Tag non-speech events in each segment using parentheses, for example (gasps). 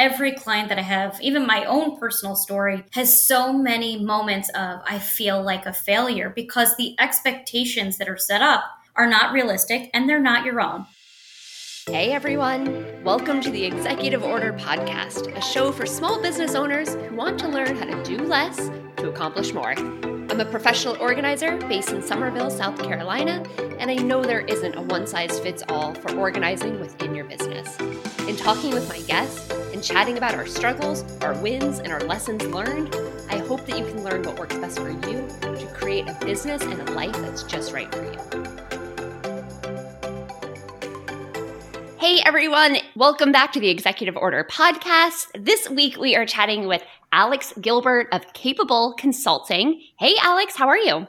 every client that I have, even my own personal story, has so many moments of I feel like a failure because the expectations that are set up are not realistic and they're not your own. Hey everyone, welcome to the Executive Order Podcast, a show for small business owners who want to learn how to do less to accomplish more. I'm a professional organizer based in Summerville, South Carolina, and I know there isn't a one size fits all for organizing within your business. In talking with my guests and chatting about our struggles, our wins, and our lessons learned, I hope that you can learn what works best for you to create a business and a life that's just right for you. Hey everyone, welcome back to the Executive Order podcast. This week we are chatting with Alex Gilbert of Capable Consulting. Hey Alex, how are you?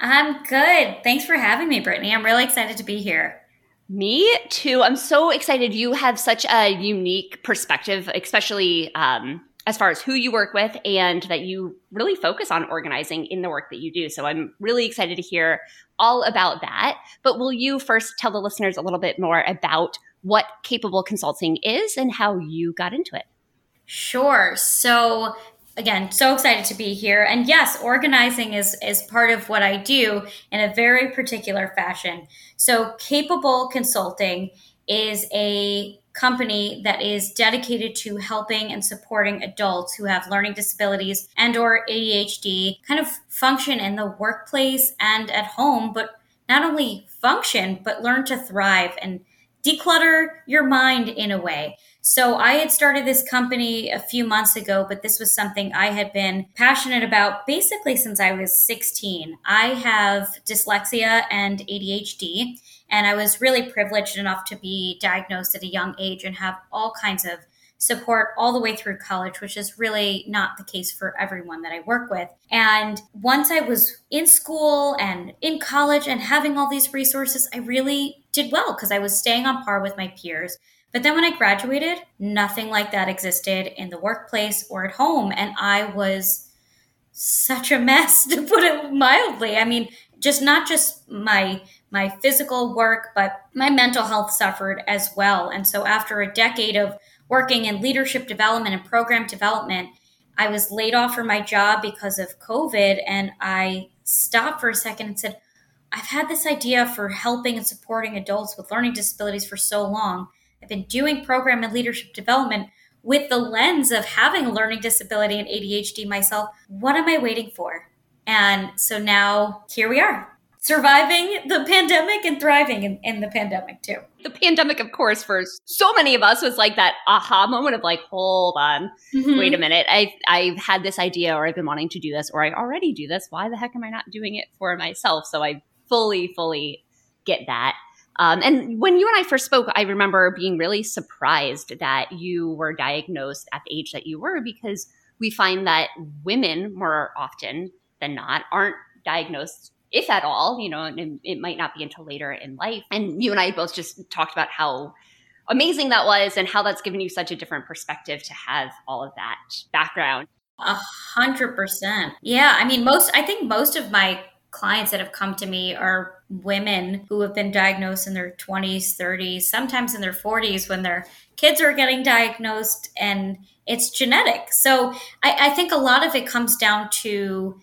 I'm good. Thanks for having me, Brittany. I'm really excited to be here. Me too. I'm so excited. You have such a unique perspective, especially um, as far as who you work with, and that you really focus on organizing in the work that you do. So I'm really excited to hear all about that. But will you first tell the listeners a little bit more about what Capable Consulting is and how you got into it. Sure. So again, so excited to be here. And yes, organizing is is part of what I do in a very particular fashion. So Capable Consulting is a company that is dedicated to helping and supporting adults who have learning disabilities and or ADHD kind of function in the workplace and at home, but not only function, but learn to thrive and declutter your mind in a way. So I had started this company a few months ago, but this was something I had been passionate about basically since I was 16. I have dyslexia and ADHD, and I was really privileged enough to be diagnosed at a young age and have all kinds of support all the way through college, which is really not the case for everyone that I work with. And once I was in school and in college and having all these resources, I really did well because I was staying on par with my peers. But then when I graduated, nothing like that existed in the workplace or at home. And I was such a mess, (laughs) to put it mildly. I mean, just not just my my physical work, but my mental health suffered as well. And so after a decade of working in leadership development and program development, I was laid off from my job because of COVID. And I stopped for a second and said, I've had this idea for helping and supporting adults with learning disabilities for so long. I've been doing program and leadership development with the lens of having a learning disability and ADHD myself. What am I waiting for? And so now here we are surviving the pandemic and thriving in, in, the pandemic too. The pandemic, of course, for so many of us was like that aha moment of like, hold on, mm-hmm. wait a minute. I, I've had this idea or I've been wanting to do this or I already do this. Why the heck am I not doing it for myself? So I fully, fully get that. Um, and when you and I first spoke, I remember being really surprised that you were diagnosed at the age that you were because we find that women more often than not aren't diagnosed if at all, you know, and it might not be until later in life. And you and I both just talked about how amazing that was and how that's given you such a different perspective to have all of that background. A hundred percent. Yeah. I mean, most, I think most of my clients that have come to me are women who have been diagnosed in their 20s, 30s, sometimes in their 40s when their kids are getting diagnosed and it's genetic. So I, I think a lot of it comes down to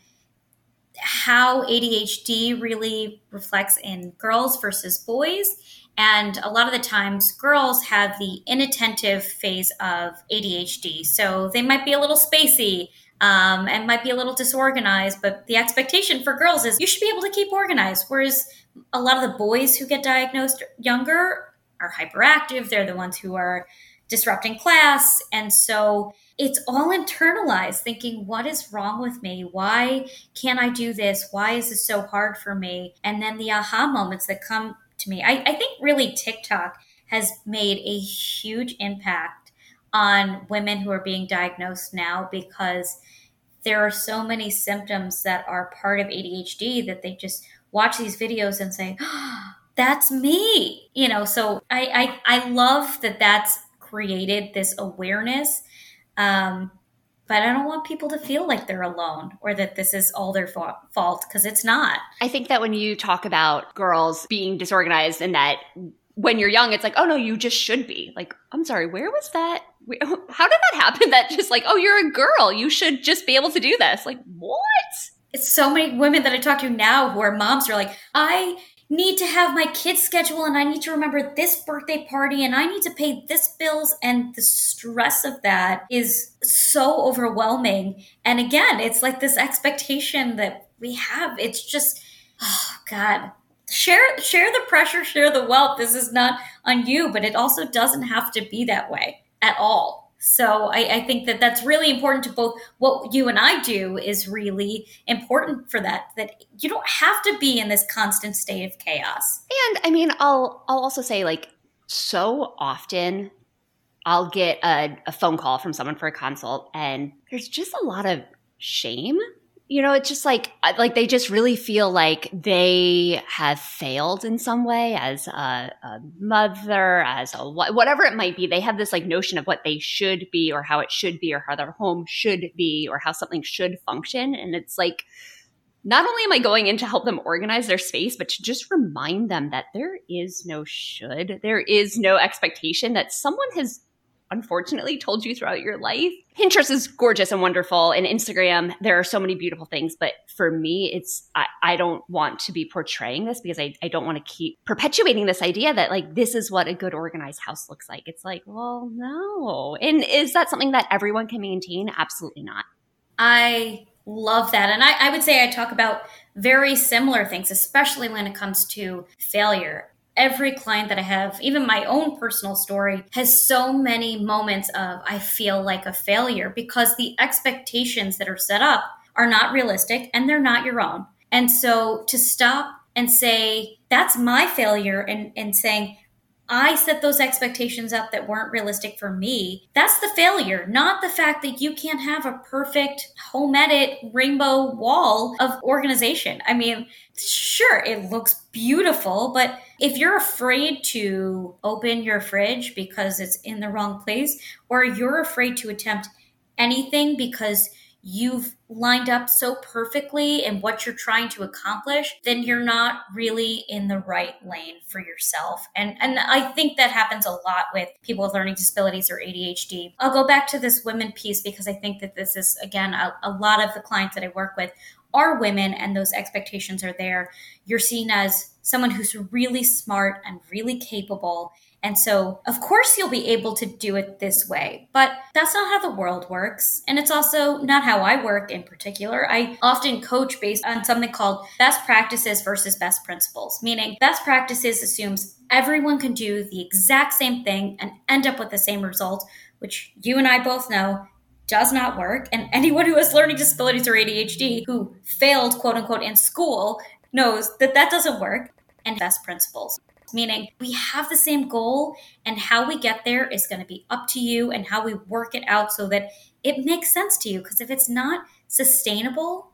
how ADHD really reflects in girls versus boys. And a lot of the times, girls have the inattentive phase of ADHD. So they might be a little spacey um, and might be a little disorganized, but the expectation for girls is you should be able to keep organized. Whereas a lot of the boys who get diagnosed younger are hyperactive, they're the ones who are disrupting class. And so it's all internalized thinking what is wrong with me? Why can't i do this? Why is this so hard for me? And then the aha moments that come to me. I, I think really tiktok has made a huge impact on women who are being diagnosed now because there are so many symptoms that are part of adhd that they just watch these videos and say oh, (gasps) that's me you know so I, I i love that that's created this awareness um, but I don't want people to feel like they're alone or that this is all their fault because it's not. I think that when you talk about girls being disorganized and that when you're young, it's like, oh no, you just should be. Like, I'm sorry, where was that? (laughs) How did that happen? That just like, oh, you're a girl. You should just be able to do this. Like, what? It's so many women that I talk to now who are moms are like, I need to have my kids schedule and I need to remember this birthday party and I need to pay this bills and the stress of that is so overwhelming. And again, it's like this expectation that we have. It's just oh god. Share share the pressure, share the wealth. This is not on you, but it also doesn't have to be that way at all. So I, I, think that that's really important to both what you and I do is really important for that. That you don't have to be in this constant state of chaos. And I mean, I'll I'll also say like so often I'll get a, a phone call from someone for a consult, and there's just a lot of shame you know it's just like uh, like they just really feel like they have failed in some way as a, a, mother as a whatever it might be. They have this like notion of what they should be or how it should be or how their home should be or how something should function. And it's like not only am i going in to help them organize their space but to just remind them that there is no should there is no expectation that someone has unfortunately told you throughout your life. Pinterest is gorgeous and wonderful, and Instagram, there are so many beautiful things. But for me, it's, I, I don't want to be portraying this because I, I don't want to keep perpetuating this idea that like this is what a good organized house looks like. It's like, well, no. And is that something that everyone can maintain? Absolutely not. I love that. And I, I would say I talk about very similar things, especially when it comes to failure every client that I have, even my own personal story, has so many moments of I feel like a failure because the expectations that are set up are not realistic and they're not your own. And so to stop and say, that's my failure, and, and saying, I set those expectations up that weren't realistic for me. That's the failure, not the fact that you can't have a perfect home edit rainbow wall of organization. I mean, sure, it looks beautiful, but if you're afraid to open your fridge because it's in the wrong place, or you're afraid to attempt anything because you've lined up so perfectly in what you're trying to accomplish, then you're not really in the right lane for yourself. And and I think that happens a lot with people with learning disabilities or ADHD. I'll go back to this women piece because I think that this is again a, a lot of the clients that I work with are women and those expectations are there. You're seen as someone who's really smart and really capable and so, of course, you'll be able to do it this way, but that's not how the world works. And it's also not how I work in particular. I often coach based on something called best practices versus best principles, meaning best practices assumes everyone can do the exact same thing and end up with the same result, which you and I both know does not work. And anyone who has learning disabilities or ADHD who failed, quote unquote, in school knows that that doesn't work. And best principles meaning we have the same goal and how we get there is going to be up to you and how we work it out so that it makes sense to you because if it's not sustainable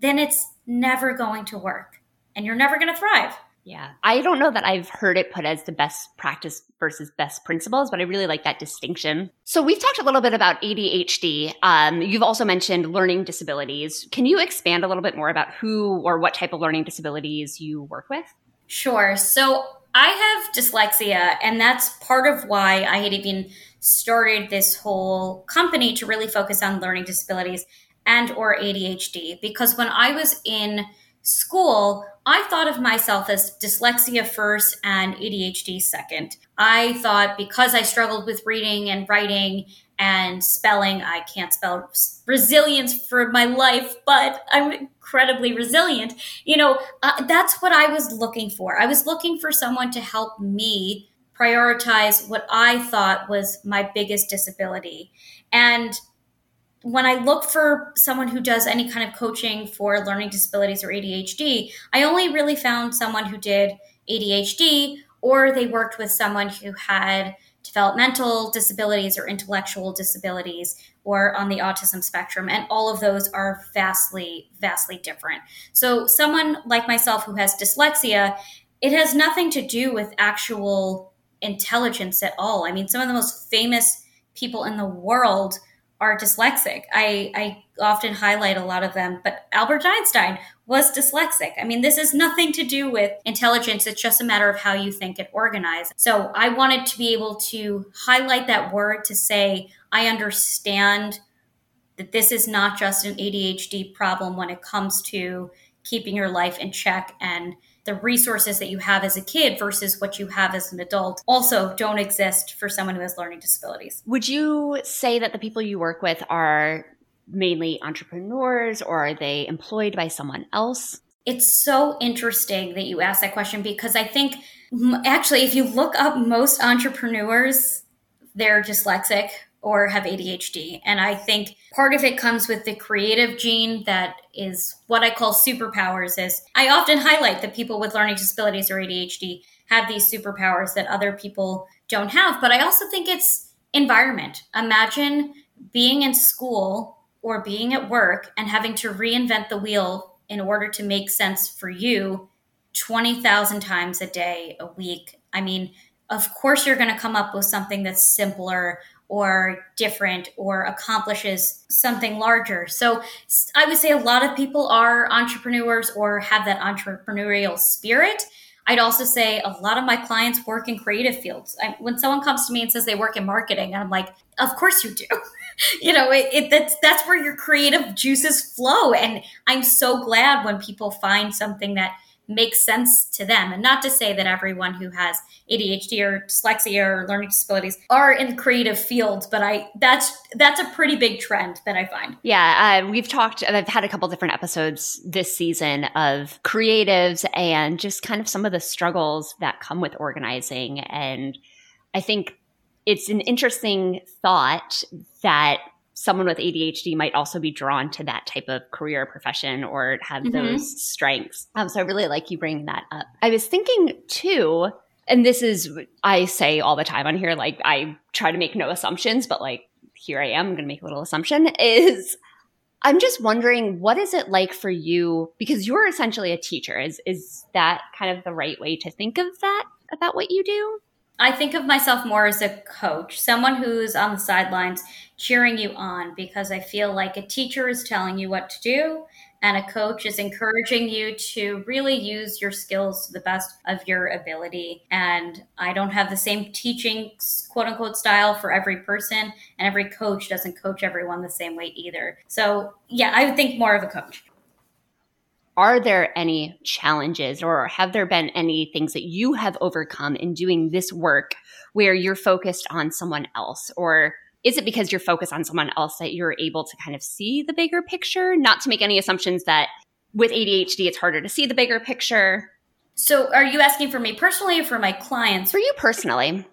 then it's never going to work and you're never going to thrive yeah. I don't know that i've heard it put as the best practice versus best principles but i really like that distinction. So we've talked a little bit about adhd um, you've also mentioned learning disabilities. Can you expand a little bit more about who or what type of learning disabilities you work with? Sure. So I have dyslexia, and that's part of why I had even started this whole company to really focus on learning disabilities and or ADHD because when I was in school, I thought of myself as dyslexia first and ADHD second. I thought because I struggled with reading and writing and spelling. I can't spell resilience for my life, but I'm incredibly resilient. You know, uh, that's what I was looking for. I was looking for someone to help me prioritize what I thought was my biggest disability. And when I look for someone who does any kind of coaching for learning disabilities or ADHD, I only really found someone who did ADHD or they worked with someone who had developmental disabilities or intellectual disabilities or on the autism spectrum. And all of those are vastly, vastly different. So, someone like myself who has dyslexia, it has nothing to do with actual intelligence at all. I mean, some of the most famous people in the world are dyslexic. I, I often highlight a lot of them, but Albert Einstein was dyslexic. I mean, this is nothing to do with intelligence. It's just a matter of how you think and organize. So I wanted to be able to highlight that word to say, I understand that this is not just an ADHD problem when it comes to keeping your life in check and the resources that you have as a kid versus what you have as an adult also don't exist for someone who has learning disabilities. Would you say that the people you work with are mainly entrepreneurs or are they employed by someone else? It's so interesting that you ask that question because I think actually, if you look up most entrepreneurs, they're dyslexic or have ADHD. And I think part of it comes with the creative gene that is what I call superpowers is I often highlight that people with learning disabilities or ADHD have these superpowers that other people don't have, but I also think it's environment. Imagine being in school or being at work and having to reinvent the wheel in order to make sense for you 20,000 times a day, a week. I mean, of course you're going to come up with something that's simpler or different or accomplishes something larger. So I would say a lot of people are entrepreneurs or have that entrepreneurial spirit. I'd also say a lot of my clients work in creative fields. I, when someone comes to me and says they work in marketing, I'm like, of course you do. (laughs) you know, it, it, that's that's where your creative juices flow. And I'm so glad when people find something that makes sense to them. And not to say that everyone who has ADHD or dyslexia or learning disabilities are in creative fields, but I that's that's a pretty big trend that I find. Yeah, uh, we've talked. I've had a couple different episodes this season of creatives and just kind of some of the struggles that come with organizing. And I think it's an interesting thought that someone with ADHD might also be drawn to that type of career profession or have mm-hmm. those strengths. Um, so I really like you bringing that up. I was thinking too, and this is, I say all the time on here, like I try to make no assumptions, but like here I am, I'm going to make a little assumption (laughs) is I'm just wondering what is it like for you because you're essentially a teacher is is that kind of the right way to think of that about what you do? I think of myself more as a coach, someone who's on the sidelines cheering you on because I feel like a teacher is telling you what to do and a coach is encouraging you to really use your skills to the best of your ability. And I don't have the same teaching quote unquote style for every person, and every coach doesn't coach everyone the same way either. So, yeah, I would think more of a coach are there any challenges or have there been any things that you have overcome in doing this work where you're focused on someone else? Or is it because you're focused on someone else that you're able to kind of see the bigger picture? Not to make any assumptions that with ADHD it's harder to see the bigger picture. So are you asking for me personally or for my clients? For you personally.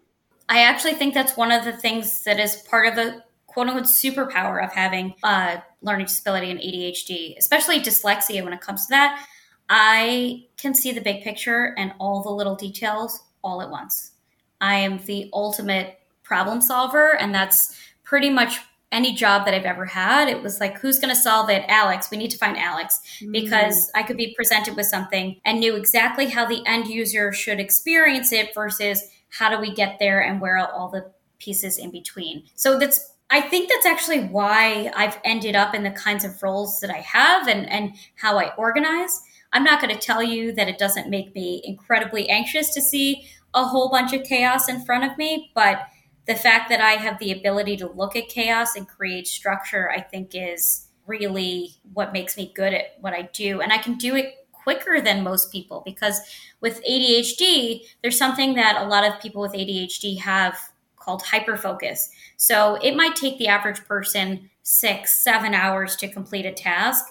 I actually think that's one of the things that is part of the quote unquote superpower of having a learning disability and ADHD, especially dyslexia when it comes to that. I can see the big picture and all the little details all at once. I am the ultimate problem solver, and that's pretty much any job that I've ever had. It was like, who's going to solve it? Alex. We need to find Alex mm. because I could be presented with something and knew exactly how the end user should experience it versus how do we get there and where are all the pieces in between. So that's I think that's actually why I've ended up in the kinds of roles that I have and, and how I organize. I'm not going to tell you that it doesn't make me incredibly anxious to see a whole bunch of chaos in front of me, but the fact that I have the ability to look at chaos and create structure, I think is really what makes me good at what I do. And I can do it quicker than most people because with ADHD, there's something that a lot of people with ADHD have called hyperfocus. So it might take the average person six, seven hours to complete a task.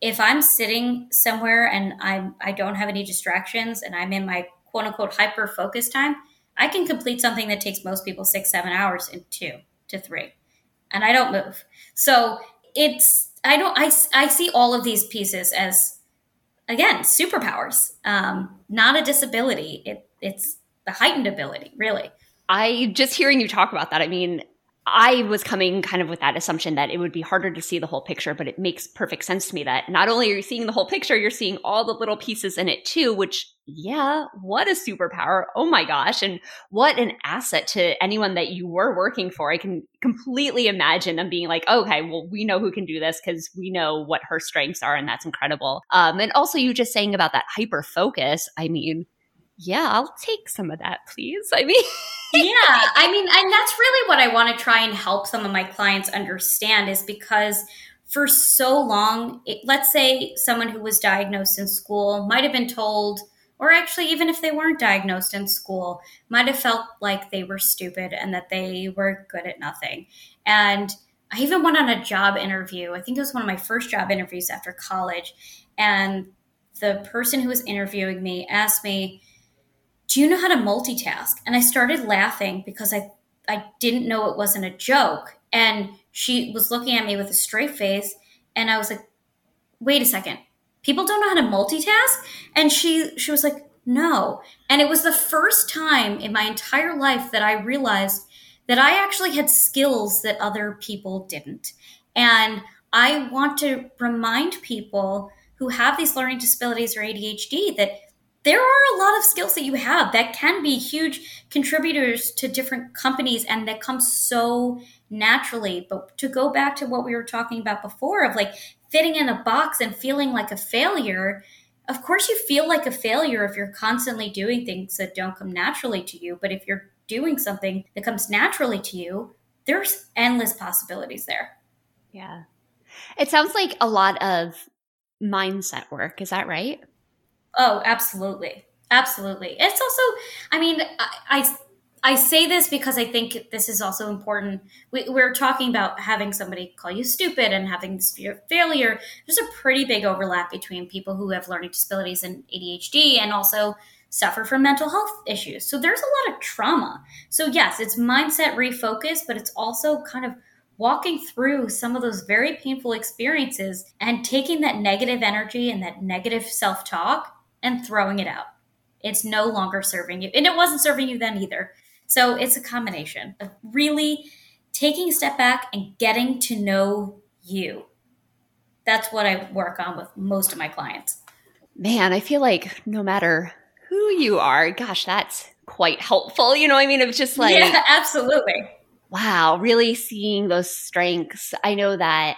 If I'm sitting somewhere and I'm I don't have any distractions and I'm in my quote unquote hyper focus time, I can complete something that takes most people six, seven hours in two to three. And I don't move. So it's I don't I, I see all of these pieces as again superpowers, um, not a disability. It it's the heightened ability, really. I just hearing you talk about that, I mean, I was coming kind of with that assumption that it would be harder to see the whole picture, but it makes perfect sense to me that not only are you seeing the whole picture, you're seeing all the little pieces in it too, which, yeah, what a superpower. Oh my gosh. And what an asset to anyone that you were working for. I can completely imagine them being like, okay, well, we know who can do this because we know what her strengths are, and that's incredible. Um, and also, you just saying about that hyper focus. I mean, yeah, I'll take some of that, please. I mean, (laughs) yeah, I mean, and that's really what I want to try and help some of my clients understand is because for so long, it, let's say someone who was diagnosed in school might have been told, or actually, even if they weren't diagnosed in school, might have felt like they were stupid and that they were good at nothing. And I even went on a job interview. I think it was one of my first job interviews after college. And the person who was interviewing me asked me, do you know how to multitask? And I started laughing because I, I didn't know it wasn't a joke. And she was looking at me with a straight face. And I was like, wait a second. People don't know how to multitask? And she, she was like, no. And it was the first time in my entire life that I realized that I actually had skills that other people didn't. And I want to remind people who have these learning disabilities or ADHD that there are a lot of skills that you have that can be huge contributors to different companies and that come so naturally. But to go back to what we were talking about before of like fitting in a box and feeling like a failure, of course you feel like a failure if you're constantly doing things that don't come naturally to you. But if you're doing something that comes naturally to you, there's endless possibilities there. Yeah. It sounds like a lot of mindset work. Is that right? Oh, absolutely. Absolutely. It's also, I mean, I, I, I say this because I think this is also important. We, we're talking about having somebody call you stupid and having this fear of failure. There's a pretty big overlap between people who have learning disabilities and ADHD and also suffer from mental health issues. So there's a lot of trauma. So, yes, it's mindset refocus, but it's also kind of walking through some of those very painful experiences and taking that negative energy and that negative self talk and throwing it out. It's no longer serving you. And it wasn't serving you then either. So it's a combination of really taking a step back and getting to know you. That's what I work on with most of my clients. Man, I feel like no matter who you are, gosh, that's quite helpful. You know, what I mean, it's just like, yeah, (laughs) absolutely. Wow, really seeing those strengths. I know that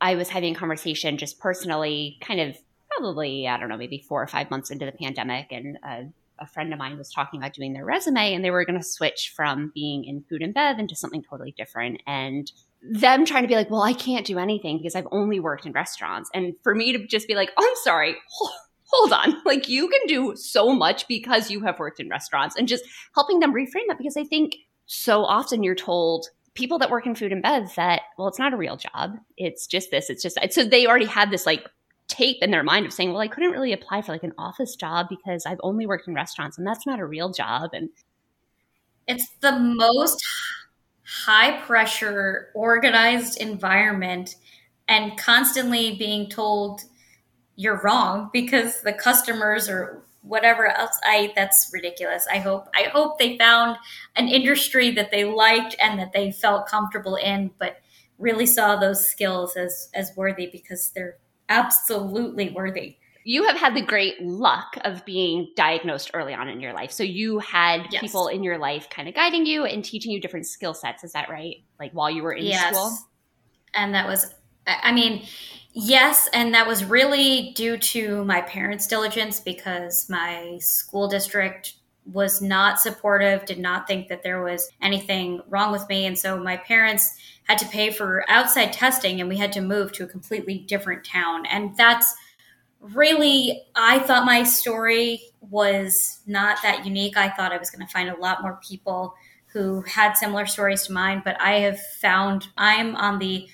I was having a conversation just personally, kind of probably, I don't know, maybe four or five months into the pandemic. And a, a friend of mine was talking about doing their resume and they were going to switch from being in food and bev into something totally different. And them trying to be like, well, I can't do anything because I've only worked in restaurants. And for me to just be like, oh, I'm sorry. Hold on. (laughs) Like you can do so much because you have worked in restaurants and just helping them reframe that because I think so often you're told people that work in food and bev that, well, it's not a real job. It's just this. It's just, that. so they already had this like tape in their mind of saying, well, I couldn't really apply for like an office job because I've only worked in restaurants and that's not a real job. And it's the most high pressure, organized environment and constantly being told you're wrong because the customers or whatever else i that's ridiculous i hope i hope they found an industry that they liked and that they felt comfortable in but really saw those skills as as worthy because they're absolutely worthy. You have had the great luck of being diagnosed early on in your life. So you had yes. people in your life kind of guiding you and teaching you different skill sets. Is that right? Like while you were in yes. school? And that was, I mean, yes. And that was really due to my parents' diligence because my school district was not supportive, did not think that there was anything wrong with me. And so my parents had to pay for outside testing and we had to move to a completely different town. And that's really, I thought my story was not that unique. I thought I was going to find a lot more people who had similar stories to mine, but I have found I'm on the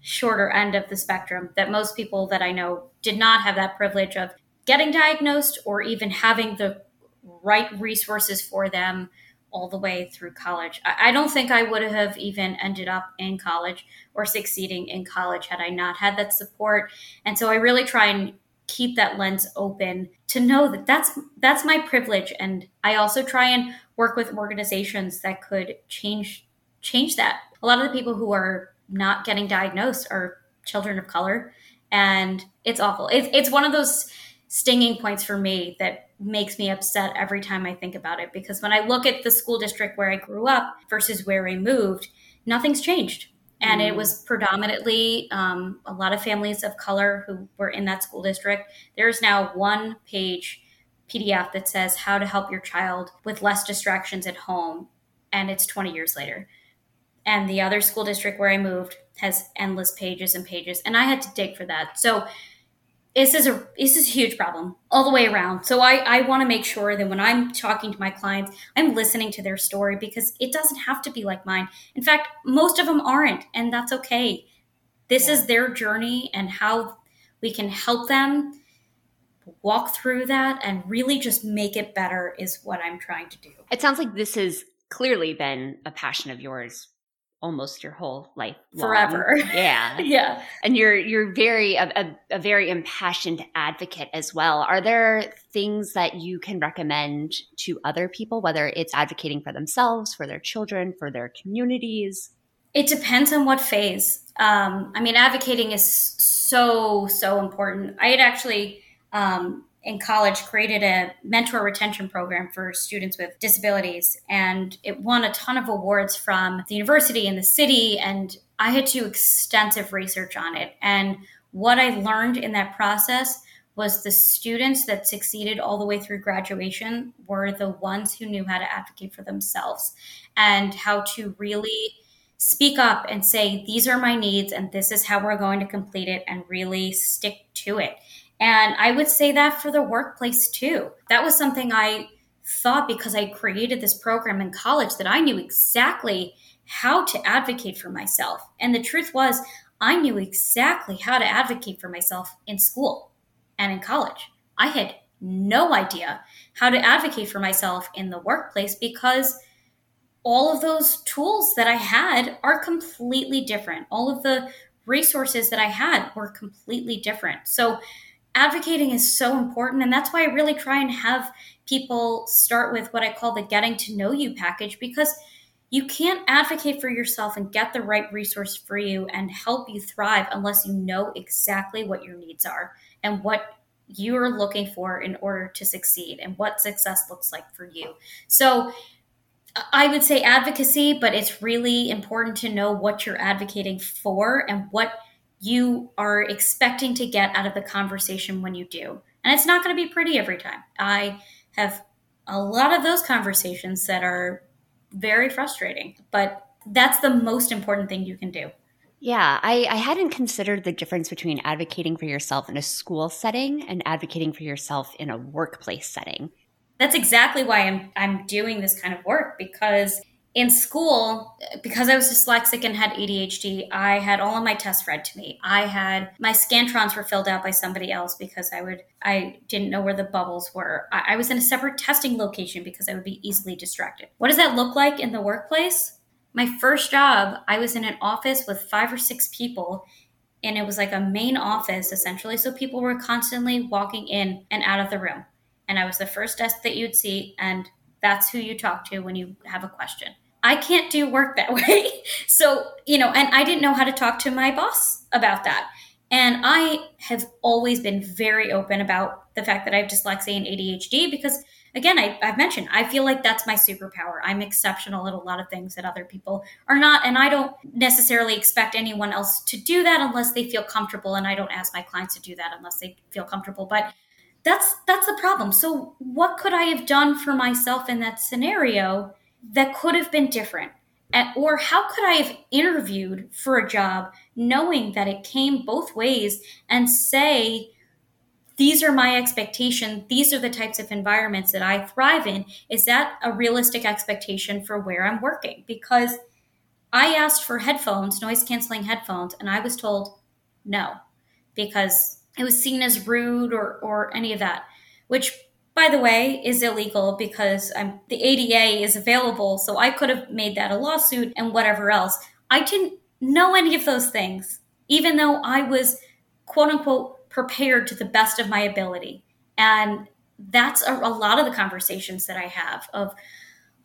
shorter end of the spectrum that most people that I know did not have that privilege of getting diagnosed or even having the right resources for them all the way through college. I, I don't think I would have even ended up in college or succeeding in college had I not had that support. And so I really try and keep that lens open to know that that's that's my privilege and I also try and work with organizations that could change change that. a lot of the people who are not getting diagnosed are children of color. And it's awful. It's, it's one of those stinging points for me that makes me upset every time I think about it. Because when I look at the school district where I grew up versus where I moved, nothing's changed. And mm. it was predominantly um, a lot of families of color who were in that school district. There's now one page PDF that says how to help your child with less distractions at home. And it's 20 years later. And the other school district where I moved has endless pages and pages. And I had to dig for that. So this is a this is a huge problem all the way around. So I, I want to make sure that when I'm talking to my clients, I'm listening to their story because it doesn't have to be like mine. In fact, most of them aren't, and that's okay. This yeah. is their journey and how we can help them walk through that and really just make it better is what I'm trying to do. It sounds like this has clearly been a passion of yours almost your whole life long. forever. (laughs) Yeah. Yeah. And you're you're very a, a, a, very impassioned advocate as well. Are there things that you can recommend to other people whether it's advocating for themselves for their children for their communities? It depends on what phase. Um, i mean advocating is so so important. I had actually um, in college created a mentor retention program for students with disabilities and it won a ton of awards from the university and the city and i had to do extensive research on it. And what i learned in that process was the students that succeeded all the way through graduation were the ones who knew how to advocate for themselves and how to really speak up and say these are my needs and this is how we're going to complete it and really stick to it and I would say that for the workplace too. That was something I thought because I created this program in college that I knew exactly how to advocate for myself. And the truth was, I knew exactly how to advocate for myself in school and in college. I had no idea how to advocate for myself in the workplace because all of those tools that I had are completely different. All of the resources that I had were completely different. So advocating is so important. And that's why I really try and have people start with what I call the getting to know you package because you can't advocate for yourself and get the right resource for you and help you thrive unless you know exactly what your needs are and what you're looking for in order to succeed and what success looks like for you. So I would say advocacy, but it's really important to know what you're advocating for and what you are expecting to get out of the conversation when you do. And it's not going to be pretty every time. I have a lot of those conversations that are very frustrating, but that's the most important thing you can do. Yeah, I, I, hadn't considered the difference between advocating for yourself in a school setting and advocating for yourself in a workplace setting. That's exactly why I'm I'm doing this kind of work because in school, because I was dyslexic and had ADHD, I had all of my tests read to me. I had my scantrons were filled out by somebody else because I would I didn't know where the bubbles were. I, I was in a separate testing location because I would be easily distracted. What does that look like in the workplace? My first job, I was in an office with five or six people and it was like a main office essentially. So people were constantly walking in and out of the room. And I was the first desk that you'd see, and that's who you talk to when you have a question. I can't do work that (laughs) way. so, you know, and I didn't know how to talk to my boss about that. And I have always been very open about the fact that I have dyslexia and ADHD because, again, I, have mentioned, I feel like that's my superpower. I'm exceptional at a lot of things that other people are not. And I don't necessarily expect anyone else to do that unless they feel comfortable. And I don't ask my clients to do that unless they feel comfortable. But that's that's the problem. So what could I have done for myself in that scenario that could have been different? or how could I have interviewed for a job knowing that it came both ways and say, these are my expectations, these are the types of environments that I thrive in? Is that a realistic expectation for where I'm working? Because I asked for headphones, noise canceling headphones, and I was told no, because it was seen as rude or, or any of that, which by the way, is illegal because I'm, the ADA is available. So I could have made that a lawsuit and whatever else. I didn't know any of those things, even though I was quote unquote prepared to the best of my ability. And that's a, a lot of the conversations that I have of,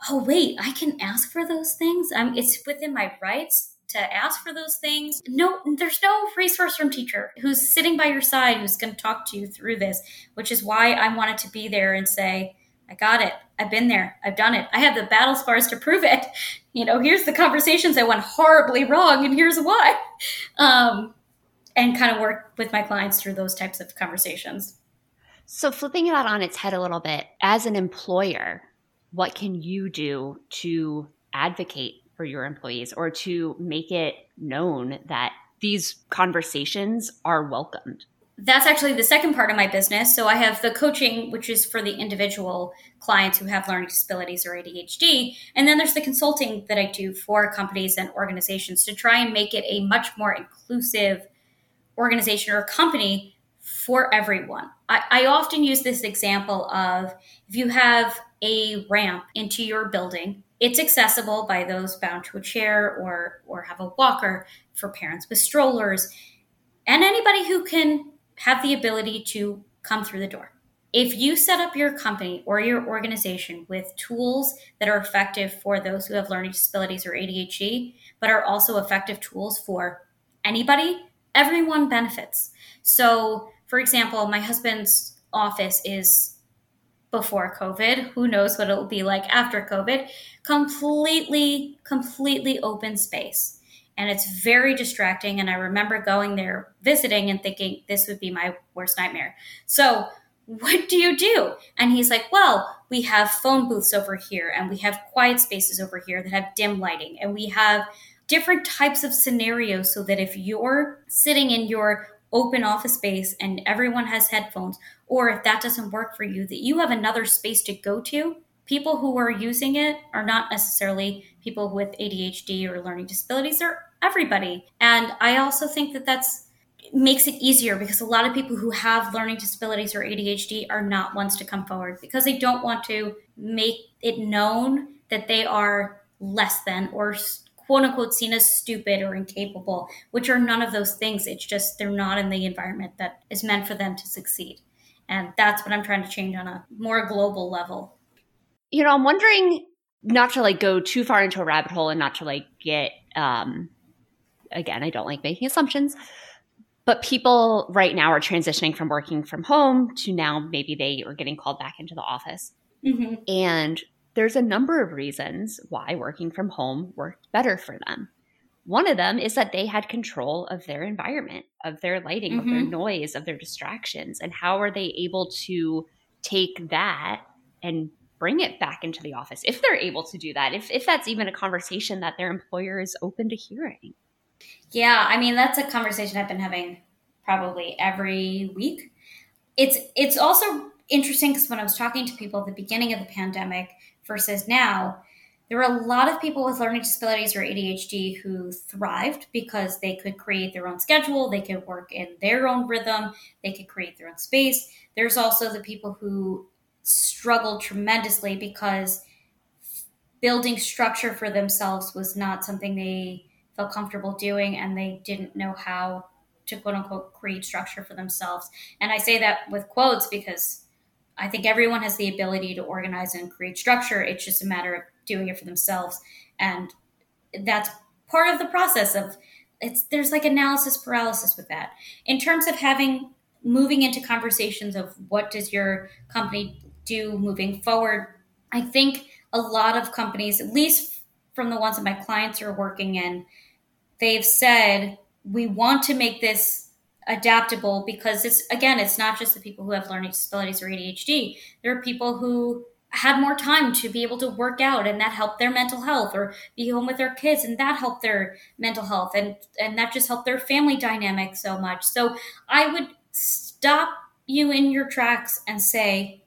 oh, wait, I can ask for those things. I'm, it's within my rights. To ask for those things. No, there's no resource room teacher who's sitting by your side who's going to talk to you through this, which is why I wanted to be there and say, I got it. I've been there. I've done it. I have the battle scars to prove it. (laughs) You know, here's the conversations that went horribly wrong, and here's why. (laughs) Um, and kind of work with my clients through those types of conversations. So, flipping that on its head a little bit, as an employer, what can you do to advocate for your employees or to make it known that these conversations are welcomed? That's actually the second part of my business. So I have the coaching, which is for the individual clients who have learning disabilities or ADHD. And then there's the consulting that I do for companies and organizations to try and make it a much more inclusive organization or company for everyone. I, I often use this example of if you have a ramp into your building it's accessible by those bound to a chair or or have a walker for parents with strollers and anybody who can have the ability to come through the door. If you set up your company or your organization with tools that are effective for those who have learning disabilities or ADHD, but are also effective tools for anybody, everyone benefits. So, for example, my husband's office is before COVID. Who knows what it'll be like after COVID? Completely, completely open space. And it's very distracting. And I remember going there visiting and thinking this would be my worst nightmare. So, what do you do? And he's like, Well, we have phone booths over here, and we have quiet spaces over here that have dim lighting, and we have different types of scenarios so that if you're sitting in your open office space and everyone has headphones, or if that doesn't work for you, that you have another space to go to. People who are using it are not necessarily people with ADHD or learning disabilities, they're everybody. And I also think that that's makes it easier because a lot of people who have learning disabilities or ADHD are not ones to come forward because they don't want to make it known that they are less than or quote unquote seen as stupid or incapable, which are none of those things. It's just they're not in the environment that is meant for them to succeed. And that's what I'm trying to change on a more global level. You know, I'm wondering not to like go too far into a rabbit hole and not to like get um again, I don't like making assumptions, but people right now are transitioning from working from home to now maybe they are getting called back into the office. Mm-hmm. And there's a number of reasons why working from home worked better for them. One of them is that they had control of their environment, of their lighting, mm-hmm. of their mm-hmm. noise, of their distractions. And how are they able to take that and bring it back into the office if they're able to do that, if, if that's even a conversation that their employer is open to hearing? Yeah, I mean, that's a conversation I've been having probably every week. It's it's also interesting because when I was talking to people at the beginning of the pandemic, versus now, there were a lot of people with learning disabilities or ADHD who thrived because they could create their own schedule, they could work in their own rhythm, they could create their own space. There's also the people who struggled tremendously because building structure for themselves was not something they felt comfortable doing and they didn't know how to quote unquote create structure for themselves. And I say that with quotes because I think everyone has the ability to organize and create structure. It's just a matter of doing it for themselves. And that's part of the process of it's there's like analysis paralysis with that. In terms of having moving into conversations of what does your company do moving forward, I think a lot of companies, at least from the ones that my clients are working in, they've said we want to make this adaptable because it's again it's not just the people who have learning disabilities or ADHD there are people who had more time to be able to work out and that helped their mental health or be home with their kids and that helped their mental health and and that just helped their family dynamic so much. So i would stop you in your tracks and say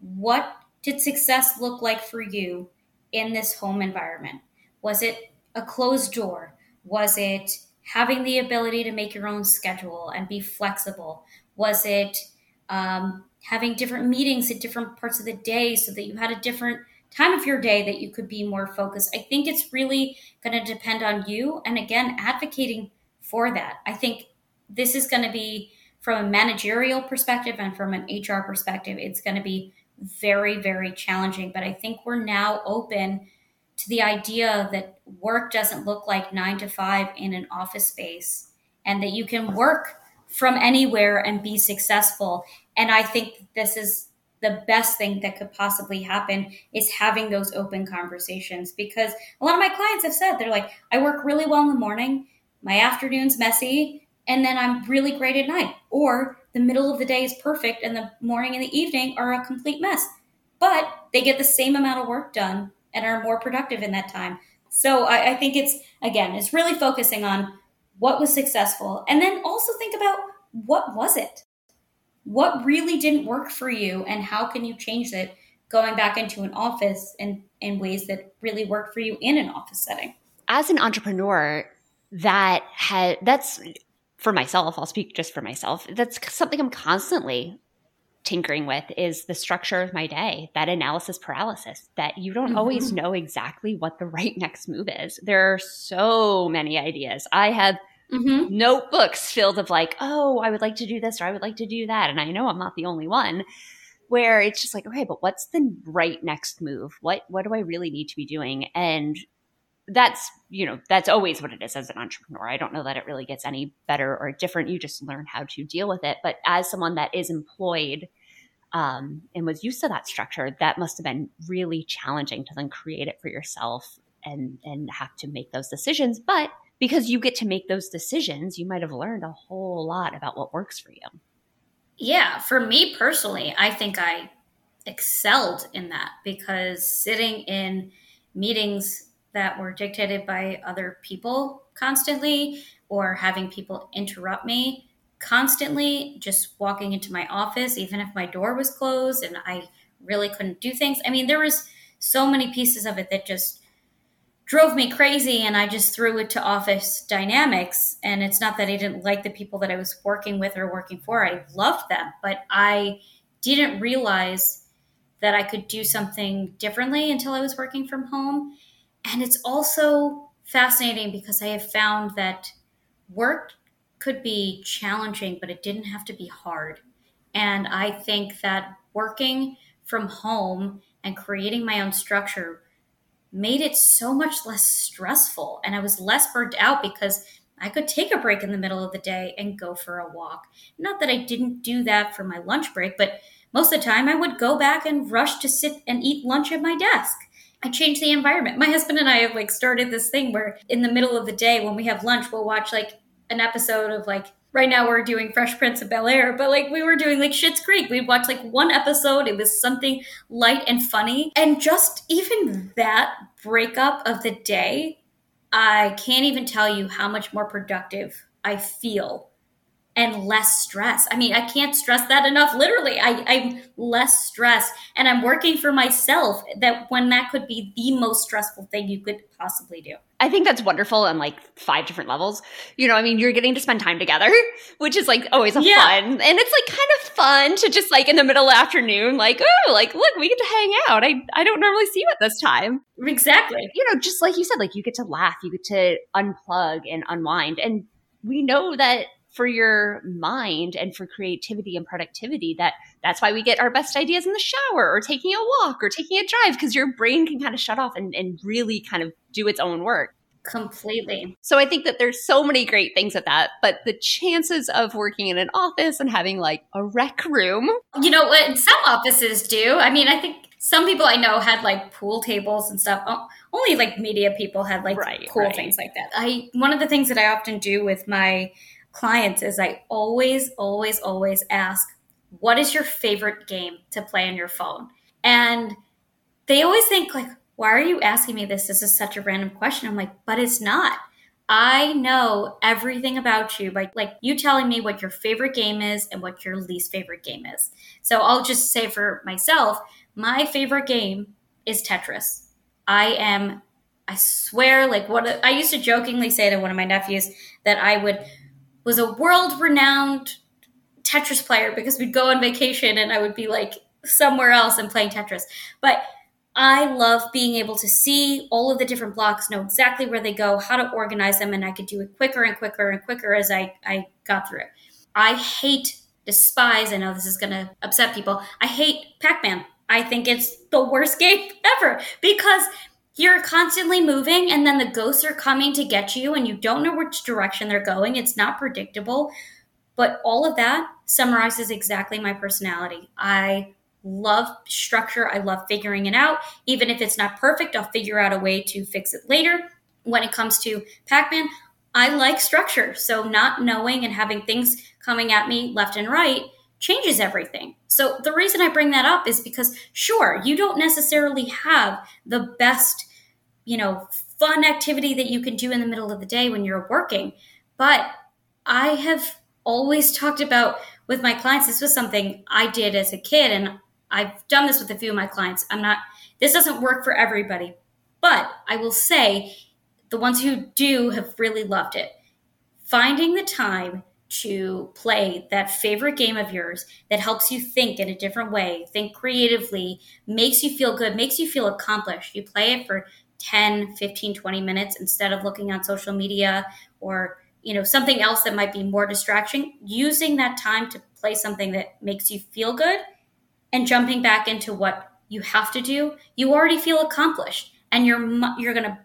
what did success look like for you in this home environment? Was it a closed door? Was it having the ability to make your own schedule and be flexible? Was it um, having different meetings at different parts of the day so that you had a different time of your day that you could be more focused? I think it's really going to depend on you. And again, advocating for that. I think this is going to be from a managerial perspective and from an HR perspective, it's going to be very, very challenging. But I think we're now open to the idea that work doesn't look like nine to five in an office space and that you can work from anywhere and be successful. And I think this is the best thing that could possibly happen is having those open conversations because a lot of my clients have said they're like i work really well in the morning my afternoon's messy and then i'm really great at night or the middle of the day is perfect and the morning and the evening are a complete mess but they get the same amount of work done and are more productive in that time. So I, I think it's again it's really focusing on what was successful. And then also think about what was it? What really didn't work for you and how can you change it going back into an office and in ways that really work for you in an office setting? As an entrepreneur that had that's for myself i'll speak just for myself that's something i'm constantly tinkering with is the structure of my day that analysis paralysis that you don't mm-hmm. always know exactly what the right (laughs) next move is there are so many ideas i have mm-hmm. notebooks filled of like, oh, I would like to do this or I would like to do that. And I know I'm not the only one where it's just like, okay, but what's the right next move? What what do I really need to be doing? And that's you know that's always what it is as an entrepreneur i don't know that it really gets any better or different you just learn how to deal with it but as someone that is employed um, and was used to that structure that must have been really challenging to then create it for yourself and and have to make those decisions but because you get to make those decisions, you might have learned a whole lot about what works for you. Yeah, for me personally, I think I excelled in that because sitting in meetings that were dictated by other people constantly or having people interrupt me constantly, just walking into my office, even if my door was closed and I really couldn't do things. I mean, there was so many pieces of it that just drove me crazy and I just threw it to office dynamics. And it's not that I didn't like the people that I was working with or working for, I loved them, but I didn't realize that I could do something differently until I was working from home. And it's also fascinating because I have found that work could be challenging, but it didn't have to be hard. And I think that working from home and creating my own structure made it so much less stressful. And I was less burnt out because I could take a break in the middle of the day and go for a walk. Not that I didn't do that for my lunch break, but most of the time I would go back and rush to sit and eat lunch at my desk. I changed the environment. My husband and I have like started this thing where in the middle of the day when we have lunch, we'll watch like an episode of like right now we're doing Fresh Prince of Bel Air, but like we were doing like Schitt's Creek. We'd watch like one episode. It was something light and funny. And just even that breakup of the day, I can't even tell you how much more productive I feel and less stress. I mean, I can't stress that enough. Literally, I, I'm less stressed and I'm working for myself that when that could be the most stressful thing you could possibly do. I think that's wonderful on like five different levels. You know, I mean, you're getting to spend time together, (laughs) which is like always a yeah. fun. And it's like kind of fun to just like in the middle of the afternoon, like, oh, like, look, we get to hang out. I, I don't normally see you at this time. Exactly. You know, just like you said, like you get to laugh, you get to unplug and unwind. And we know that for your mind and for creativity and productivity that that's why we get our best ideas in the shower or taking a walk or taking a drive because your brain can kind of shut off and, and really kind of do its own work. Completely. So i think that there's so many great things at that but the chances of working in an office and having like a rec room you know what? Some offices do. I mean i think some people i know had like pool tables and stuff. Only like media people had like right, cool right. things like that. I one of the things that i often do with my clients is I always, always, always ask, what is your favorite game to play on your phone? And they always think like, why are you asking me this? This is such a random question. I'm like, but it's not. I know everything about you by like you telling me what your favorite game is and what your least favorite game is. So I'll just say for myself, my favorite game is Tetris. I am I swear like what I used to jokingly say to one of my nephews that I would was a world renowned Tetris player because we'd go on vacation and I would be like somewhere else and playing Tetris. But I love being able to see all of the different blocks, know exactly where they go, how to organize them, and I could do it quicker and quicker and quicker as I, I got through it. I hate, despise, I know this is going to upset people, I hate Pac Man. I think it's the worst (laughs) game ever because you're constantly moving and then the ghosts are coming to get you and you don't know which direction they're going. It's not predictable. But all of that summarizes exactly my personality. I love structure. I love figuring it out. Even if it's not perfect, I'll figure out a way to fix it later. When it comes to Pac Man, I like structure. So, not knowing and having things coming at me left and right changes everything. So, the reason I bring that up is because, sure, you don't necessarily have the best, you know, fun activity that you can do in the middle of the day when you're working. But I have always talked about with my clients, this was something I did as a kid, and I've done this with a few of my clients. I'm not, this doesn't work for everybody, but I will say the ones who do have really loved it. Finding the time to play that favorite game of yours that helps you think in a different way, think creatively, makes you feel good, makes you feel accomplished. You play it for 10, 15, 20 minutes instead of looking on social media or you know something else that might be more distraction using that time to play something that makes you feel good and jumping back into what you have to do you already feel accomplished and you're you're going to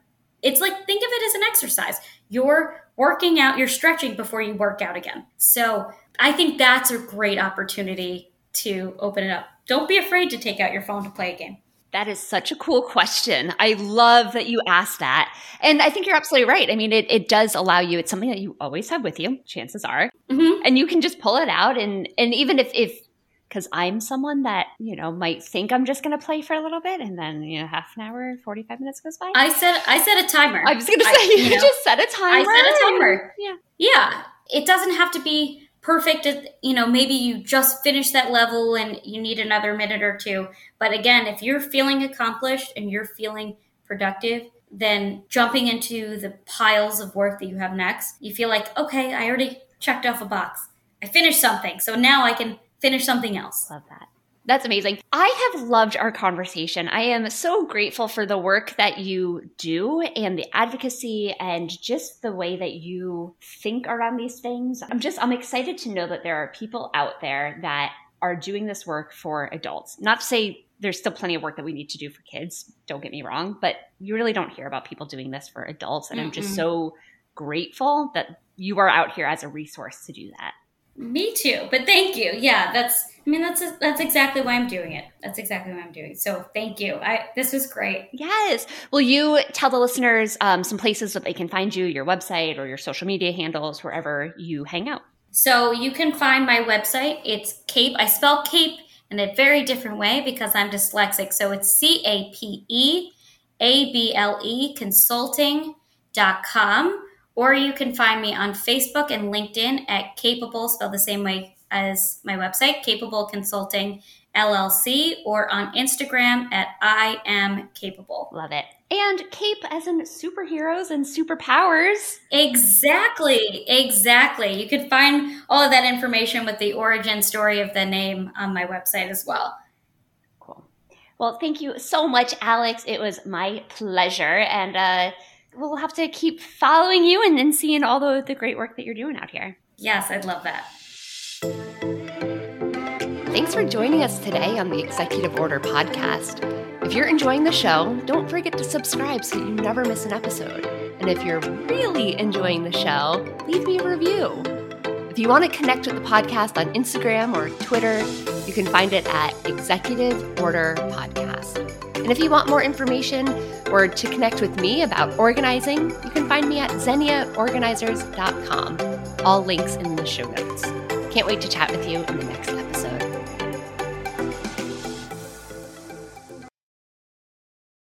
it's like think of it as an exercise you're working out, you're stretching before you work out again. So I think that's a great opportunity to open it up. Don't be afraid to take out your phone to play a game. That is such a cool question. I love that you asked that. And I think you're absolutely right. I mean, it, it does allow you, it's something that you always have with you, chances are. Mm-hmm. And you can just pull it out. And, and even if, if because I'm someone that, you know, might think I'm just going to play for a little bit and then, you know, half an hour, 45 minutes goes by. I set, I set a timer. I was going to say, I, (laughs) you, you know, just set a timer. I set a timer. Yeah. Yeah. It doesn't have to be perfect. You know, maybe you just finished that level and you need another minute or two. But again, if you're feeling accomplished and you're feeling productive, then jumping into the piles of work that you have next, you feel like, okay, I already checked off a box. I finished something. So now I can finish something else. Love that. That's amazing. I have loved our conversation. I am so grateful for the work that you do and the advocacy and just the way that you think around these things. I'm just, I'm excited to know that there are people out there that are doing this work for adults. Not to say there's still plenty of work that we need to do for kids, don't get me wrong, but you really don't hear about people doing this for adults. And mm I'm just so grateful that you are out here as a resource to do that. Me too, but thank you. Yeah, that's. I mean, that's that's exactly why I'm doing it. That's exactly why I'm doing. It. So thank you. I this was great. Yes. Will you tell the listeners um, some places that they can find you, your website or your social media handles, wherever you hang out? So you can find my website. It's Cape. I spell Cape in a very different way because I'm dyslexic. So it's C A P E A B L E consulting.com or you can find me on Facebook and LinkedIn at Capeable, spelled the same way as my website, Capeable Consulting LLC, or on Instagram at I am capable. Love it. And cape as in superheroes and superpowers. Exactly, exactly. You can find all of that information with the origin story of the name on my website as well. Cool. Well, thank you so much, Alex. It was my pleasure. And uh, we'll have to keep following you and then seeing all the, the great work that you're doing out here. Yes, I'd love that. Thanks for joining us today on the Executive Order podcast. If you're enjoying the show, don't forget to subscribe so you never miss an episode. And if you're really enjoying the show, leave me a review. You want to connect with the podcast on Instagram or Twitter, you can find it at Executive Order Podcast. And if you want more information or to connect with me about organizing, you can find me at xeniaorganizers.com. All links in the show notes. Can't wait to chat with you in the next episode.